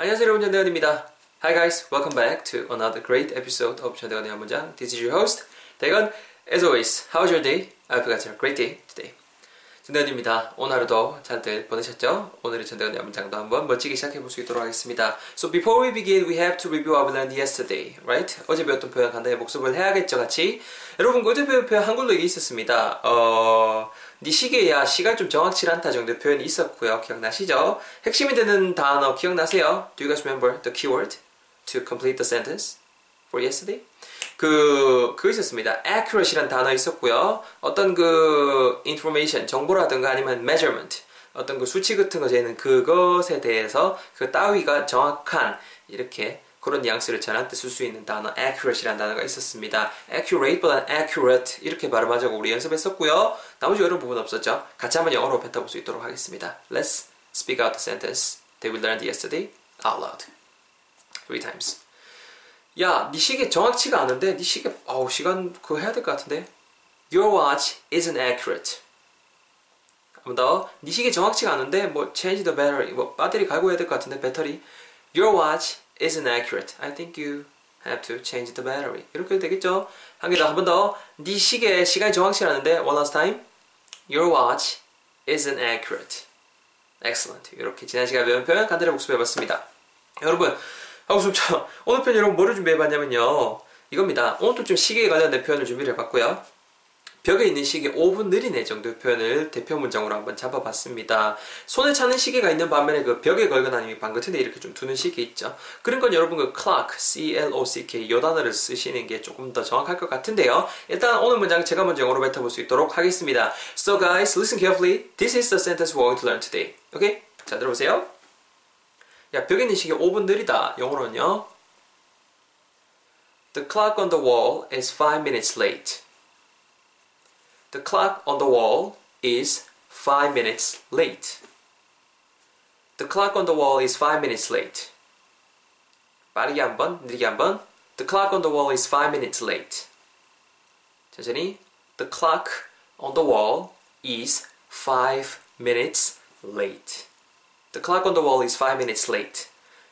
안녕하세요 여러분 전대건입니다. Hi guys, welcome back to another great episode of 전대건의 한 문장. This is your host, 대건. As always, how's your day? I hope you guys had a great day today. 전대건입니다. 오늘 하루도 잘들 보내셨죠? 오늘의 전대건의 한 문장도 한번 멋지게 시작해 볼 수 있도록 하겠습니다. So before we begin, we have to review we learned yesterday, right? 어제 배웠던 표현 간단히 복습을 해야겠죠, 같이? 여러분, 어제 배운 표현 한글로 얘기 있었습니다. 어... 네 시계야 시간 좀 정확치 않다 정도의 표현이 있었고요. 기억나시죠? 핵심이 되는 단어 기억나세요? Do you guys remember the keyword to complete the sentence for yesterday? 그, 그거 있었습니다. accurate이란 단어 있었고요. 어떤 그 information, 정보라든가 아니면 measurement, 어떤 그 수치 같은 거 재는 그것에 대해서 그 따위가 정확한 이렇게 그런 뉘앙스를 전할 때 쓸 수 있는 단어 accurate이라는 단어가 있었습니다. accurate보다는 accurate 이렇게 발음하자고 우리 연습했었고요. 나머지 어려운 부분 없었죠? 같이 한번 영어로 뱉어볼 수 있도록 하겠습니다. Let's speak out the sentence that we learned yesterday out loud. Three times. 야, 네 시계 정확치가 않은데 네 시계 아우 시간 그거 해야 될 것 같은데. Your watch isn't accurate. 한번 더. 네 시계 정확치가 않은데 뭐 change the battery 뭐 배터리 갈고 해야 될 것 같은데 배터리. Your watch isn't accurate. I think you have to change the battery. 이렇게 해도 되겠죠? 한 개 더, 한 번 더. 네 시계 시간이 정확치 않은데 one last time. Your watch isn't accurate. Excellent. 이렇게 지난 시간에 배운 표현 간단히 복습해봤습니다. 여러분, 하고 싶죠? 오늘 편 여러분 뭐를 준비해봤냐면요. 이겁니다. 오늘도 좀 시계에 관련된 표현을 준비를 해봤고요. 벽에 있는 시계 5분 느리네 정도의 표현을 대표 문장으로 한번 잡아봤습니다. 손에 차는 시계가 있는 반면에 그 벽에 걸거나 아니면 방 같은 데 이렇게 좀 두는 시계 있죠. 그런 건 여러분 그 clock, C-L-O-C-K 요 단어를 쓰시는 게 조금 더 정확할 것 같은데요. 일단 오늘 문장 제가 먼저 영어로 뱉어볼 수 있도록 하겠습니다. So guys, listen carefully. This is the sentence we're going to learn today. Okay? 자, 들어보세요. 야, 벽에 있는 시계 5분 느리다. 영어로는요. The clock on the wall is 5 minutes late. The clock on the wall is 5 minutes late. The clock on the wall is 5 minutes late. 빠르게 한 번, 느리게 한 번. The clock on the wall is 5 minutes late. 천천히. The clock on the wall is 5 minutes late. The clock on the wall is 5 minutes late.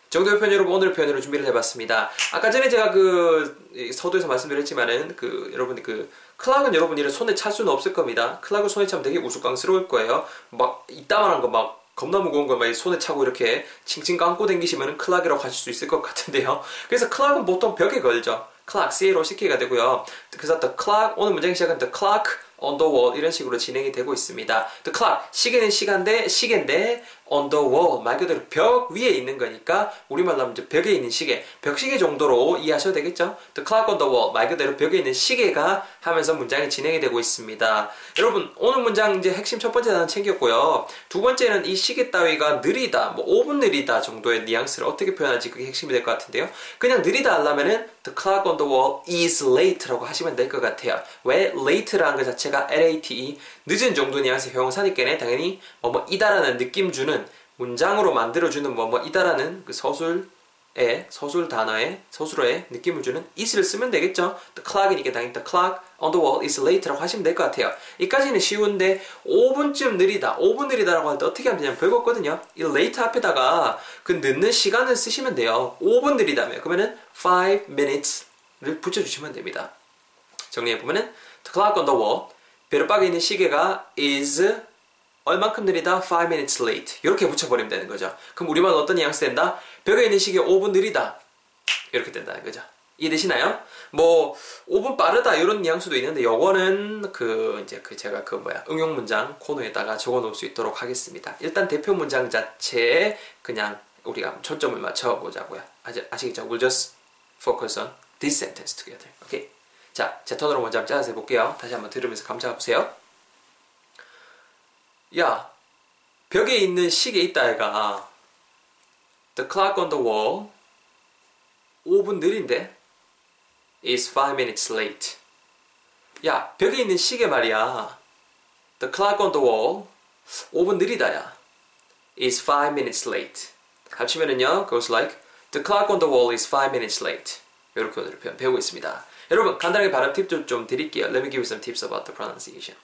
정도의 표현 여러분 오늘 표현으로 준비를 해봤습니다. 아까 전에 제가 그 서두에서 말씀드렸지만은 그 여러분들 그 클락은 여러분이 손에 찰 수는 없을 겁니다. 클락을 손에 차면 되게 우스꽝스러울 거예요. 막 이따만한 거 막 겁나 무거운 거막 손에 차고 이렇게 칭칭 감고 댕기시면 클락이라고 하실 수 있을 것 같은데요. 그래서 클락은 보통 벽에 걸죠. 클락, C-L-O-C-K가 되고요. 그래서 the clock, 오늘 문장의 시작은 the clock on the wall 이런 식으로 진행이 되고 있습니다. The clock, 시계는 시간대, 시계인데 on the wall 말 그대로 벽 위에 있는 거니까 우리말로 하면 벽에 있는 시계, 벽시계 정도로 이해하셔도 되겠죠? The clock on the wall 말 그대로 벽에 있는 시계가 하면서 문장이 진행이 되고 있습니다. 여러분 오늘 문장 이제 핵심 첫 번째 단어 챙겼고요. 두 번째는 이 시계 따위가 느리다, 뭐 5분 느리다 정도의 뉘앙스를 어떻게 표현할지 그게 핵심이 될 것 같은데요. 그냥 느리다 하려면은 the clock on the wall is late라고 하시면 될 것 같아요. 왜 late라는 것 자체가 late 늦은 정도 뉘앙스 형용사니까 당연히 뭐뭐 이다라는 느낌 주는 문장으로 만들어주는 뭐뭐 이다라는 그 서술 의 서술 단어의 서술어의 느낌을 주는 is를 쓰면 되겠죠. The clock이니까 당연히 the clock on the wall is late라고 하시면 될 것 같아요. 이까지는 쉬운데 5분쯤 느리다, 5분 느리다라고 할 때 어떻게 하면 되냐면 별거 없거든요. 이 late 앞에다가 그 늦는 시간을 쓰시면 돼요. 5분 느리다면 그러면은 5 minutes를 붙여주시면 됩니다. 정리해 보면은 the clock on the wall 벼룩박에 있는 시계가 is 얼만큼 느리다? 5 minutes late. 이렇게 붙여버리면 되는 거죠. 그럼 우리말로 어떤 뉘앙스 된다? 벽에 있는 시계 5분 느리다. 이렇게 된다는 거죠. 이해되시나요? 뭐 5분 빠르다 이런 뉘앙스도 있는데 요거는 그 이제 그 제가 그 뭐야 응용 문장 코너에다가 적어 놓을 수 있도록 하겠습니다. 일단 대표 문장 자체에 그냥 우리가 초점을 맞춰 보자고요. 아시, 아시겠죠? We'll just focus on this sentence together. 오케이. 자, 제 턴으로 먼저 한번 짜서 해볼게요. 다시 한번 들으면서 감상해 보세요. 야, 벽에 있는 시계 있다 애가 The clock on the wall 5분 느린데 is 5 minutes late. 야, 벽에 있는 시계 말이야. The clock on the wall 5분 느리다야. is 5 minutes late. 합치면은요, goes like The clock on the wall is 5 minutes late. 이렇게 오늘 표현 배우고 있습니다. 여러분 간단하게 발음 팁 좀 드릴게요. Let me give you some tips about the pronunciation.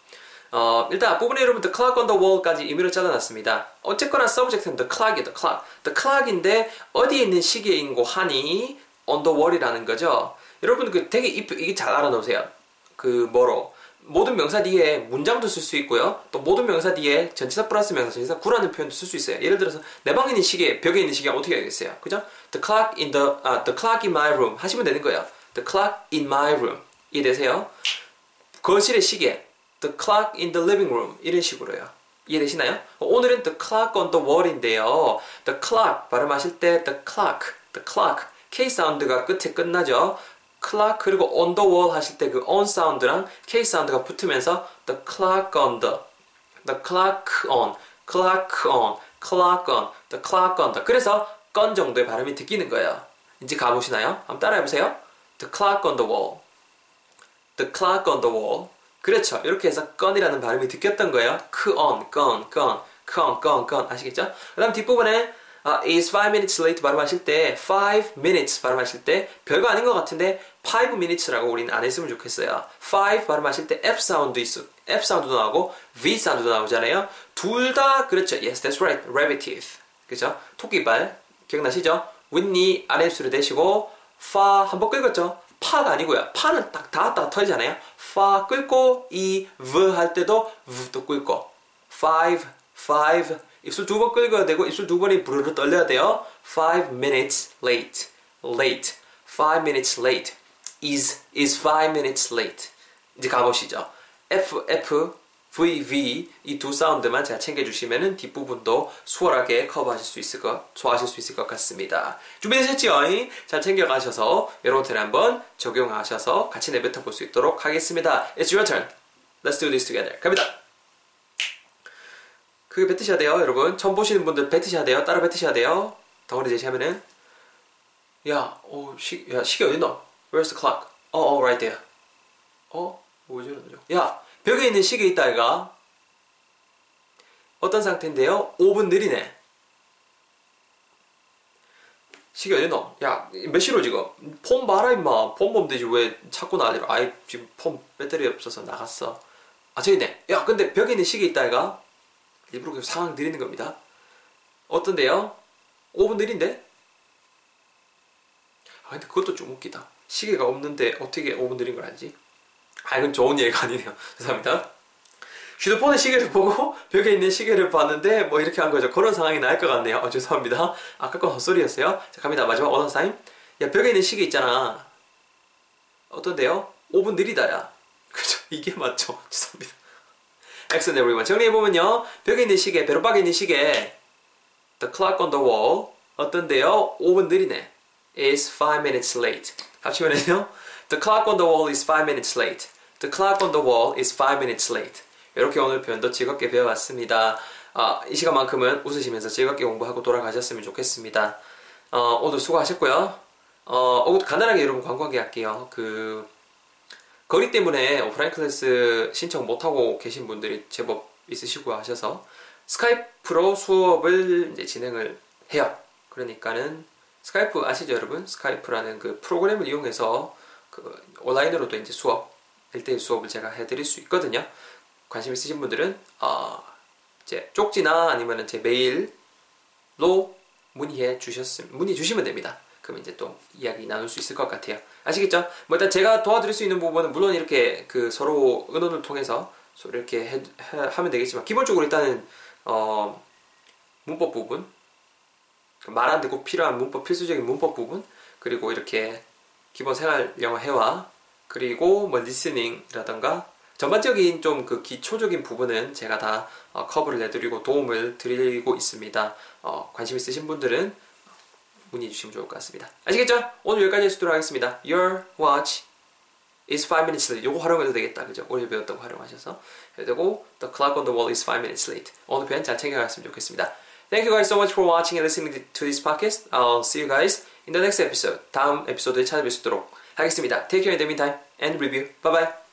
어, 일단 앞부분에 여러분 the clock on the wall까지 임의로 잘라놨습니다. 어쨌거나 subject는 the clock이에요. the clock. the clock인데 어디에 있는 시계인고 하니 on the wall이라는 거죠. 여러분 그 되게 이게 잘 알아놓으세요. 그 뭐로 모든 명사 뒤에 문장도 쓸 수 있고요. 또 모든 명사 뒤에 전치사 플러스 명사, 전치사 구라는 표현도 쓸 수 있어요. 예를 들어서 내 방에 있는 시계, 벽에 있는 시계 어떻게 해야겠어요? 그죠? The clock in the uh, the clock in my room 하시면 되는 거예요. The clock in my room 이해되세요? 거실의 시계 The clock in the living room 이런 식으로요. 이해되시나요? 오늘은 the clock on the wall인데요. the clock 발음하실 때 the clock, the clock K 사운드가 끝에 끝나죠. clock 그리고 on the wall 하실 때 그 on 사운드랑 K 사운드가 붙으면서 the clock on the the clock on clock on clock on the clock on the 그래서 건 정도의 발음이 느끼는 거예요. 이제 가보시나요? 한번 따라해 보세요. the clock on the wall the clock on the wall 그렇죠. 이렇게 해서 건이라는 발음이 느꼈던 거예요. 크 on, 건, 건, 건, 건, 건 아시겠죠? 그 다음 뒷부분에 uh, is 5 minutes late 발음하실 때5 minutes 발음하실 때 별거 아닌 것 같은데 5 minutes라고 우리는 안 했으면 좋겠어요. 5 발음하실 때 F 사운드 있어. F 사운드도 나오고 V 사운드도 나오잖아요. 둘 다 그렇죠. Yes, that's right. Rabbit teeth. 그죠? 토끼발 기억나시죠? 윗니 아랫수를 대시고 파 한번 긁었죠? 파가 아니고요. 파는 딱 닿았다가 터지잖아요. 파 긁고 이 v 할 때도 v도 긁고 five, five 입술 두번 긁어야 되고 입술 두 번이 부르르 떨려야 돼요. five minutes late, late, five minutes late is is five minutes late. 이제 가보시죠. F F V V 이 두 사운드만 잘 챙겨주시면은 뒷부분도 수월하게 커버하실 수 있을 것, 소화하실 수 있을 것 같습니다. 준비되셨죠? 잘 챙겨가셔서 여러분들 한번 적용하셔서 같이 내뱉어 볼 수 있도록 하겠습니다. It's your turn. Let's do this together. 갑니다. 그게 뱉으셔야 돼요, 여러분. 처음 보시는 분들 뱉으셔야 돼요. 따라 뱉으셔야 돼요. 덩어리 제시하면은 야, 어, 시, 야, 시계 어딨노? Where's the clock? 어, 어, right there. 어? 뭐지? 야, 벽에 있는 시계 있다 이가 어떤 상태인데요? 5분 느리네. 시계 어디노? 야, 몇 시로 지금? 폰 봐라, 임마. 폰 보면 되지. 왜 자꾸 나가지? 아이, 지금 폰 배터리 없어서 나갔어. 아, 저기 있네. 야, 근데 벽에 있는 시계 있다, 이가 일부러 계속 상황 느리는 겁니다. 어떤데요? 5분 느린데? 아, 근데 그것도 좀 웃기다. 시계가 없는데 어떻게 5분 느린 걸 알지? 아, 이건 좋은 예가 아니네요. 죄송합니다. 휴대폰의 시계를 보고 벽에 있는 시계를 봤는데 뭐 이렇게 한 거죠. 그런 상황이 나을 것 같네요. 어, 죄송합니다. 아까 건 헛소리였어요. 자, 갑니다. 마지막 원어 사인. 야, 벽에 있는 시계 있잖아. 어떤데요? 5분 느리다야. 그죠? 이게 맞죠? 죄송합니다. Excellent everyone. 정리해보면요. 벽에 있는 시계, 배로박에 있는 시계. The clock on the wall. 어떤데요? 5분 느리네. is 5 minutes late. 합치면은요. The clock on the wall is 5 minutes late. The clock on the wall is 5 minutes late. 이렇게 오늘 표현도 즐겁게 배워봤습니다. 아, 이 시간만큼은 웃으시면서 즐겁게 공부하고 돌아가셨으면 좋겠습니다. 어, 오늘 수고하셨고요. 어, 간단하게 여러분 관광기 할게요. 그, 거리 때문에 오프라인 클래스 신청 못하고 계신 분들이 제법 있으시고 하셔서 스카이프로 수업을 이제 진행을 해요. 그러니까는 스카이프 아시죠 여러분? 스카이프라는 그 프로그램을 이용해서 그 온라인으로도 이제 수업 1대1 수업을 제가 해드릴 수 있거든요. 관심 있으신 분들은 어, 제 쪽지나 아니면 제 메일로 문의해 주셨으면 문의 주시면 됩니다. 그럼 이제 또 이야기 나눌 수 있을 것 같아요. 아시겠죠? 뭐 일단 제가 도와드릴 수 있는 부분은 물론 이렇게 그 서로 의논을 통해서 이렇게 해, 하면 되겠지만 기본적으로 일단은 어, 문법 부분 말안 듣고 필요한 문법 필수적인 문법 부분 그리고 이렇게 기본 생활 영어 회화 그리고 뭐 리스닝이라던가 전반적인 좀 그 기초적인 부분은 제가 다 어, 커버를 해드리고 도움을 드리고 있습니다. 어, 관심 있으신 분들은 문의 주시면 좋을 것 같습니다. 아시겠죠? 오늘 여기까지 해주도록 하겠습니다. Your watch is 5 minutes late. 요거 활용해도 되겠다. 그죠? 오늘 배웠던 거 활용하셔서 해도 되고 The clock on the wall is 5 minutes late. 오늘 표현 잘 챙겨갔으면 좋겠습니다. Thank you guys so much for watching and listening to this podcast. I'll see you guys in the next episode. 다음 에피소드에 찾아뵐 수 있도록 하겠습니다. Take care in the meantime and review. Bye bye.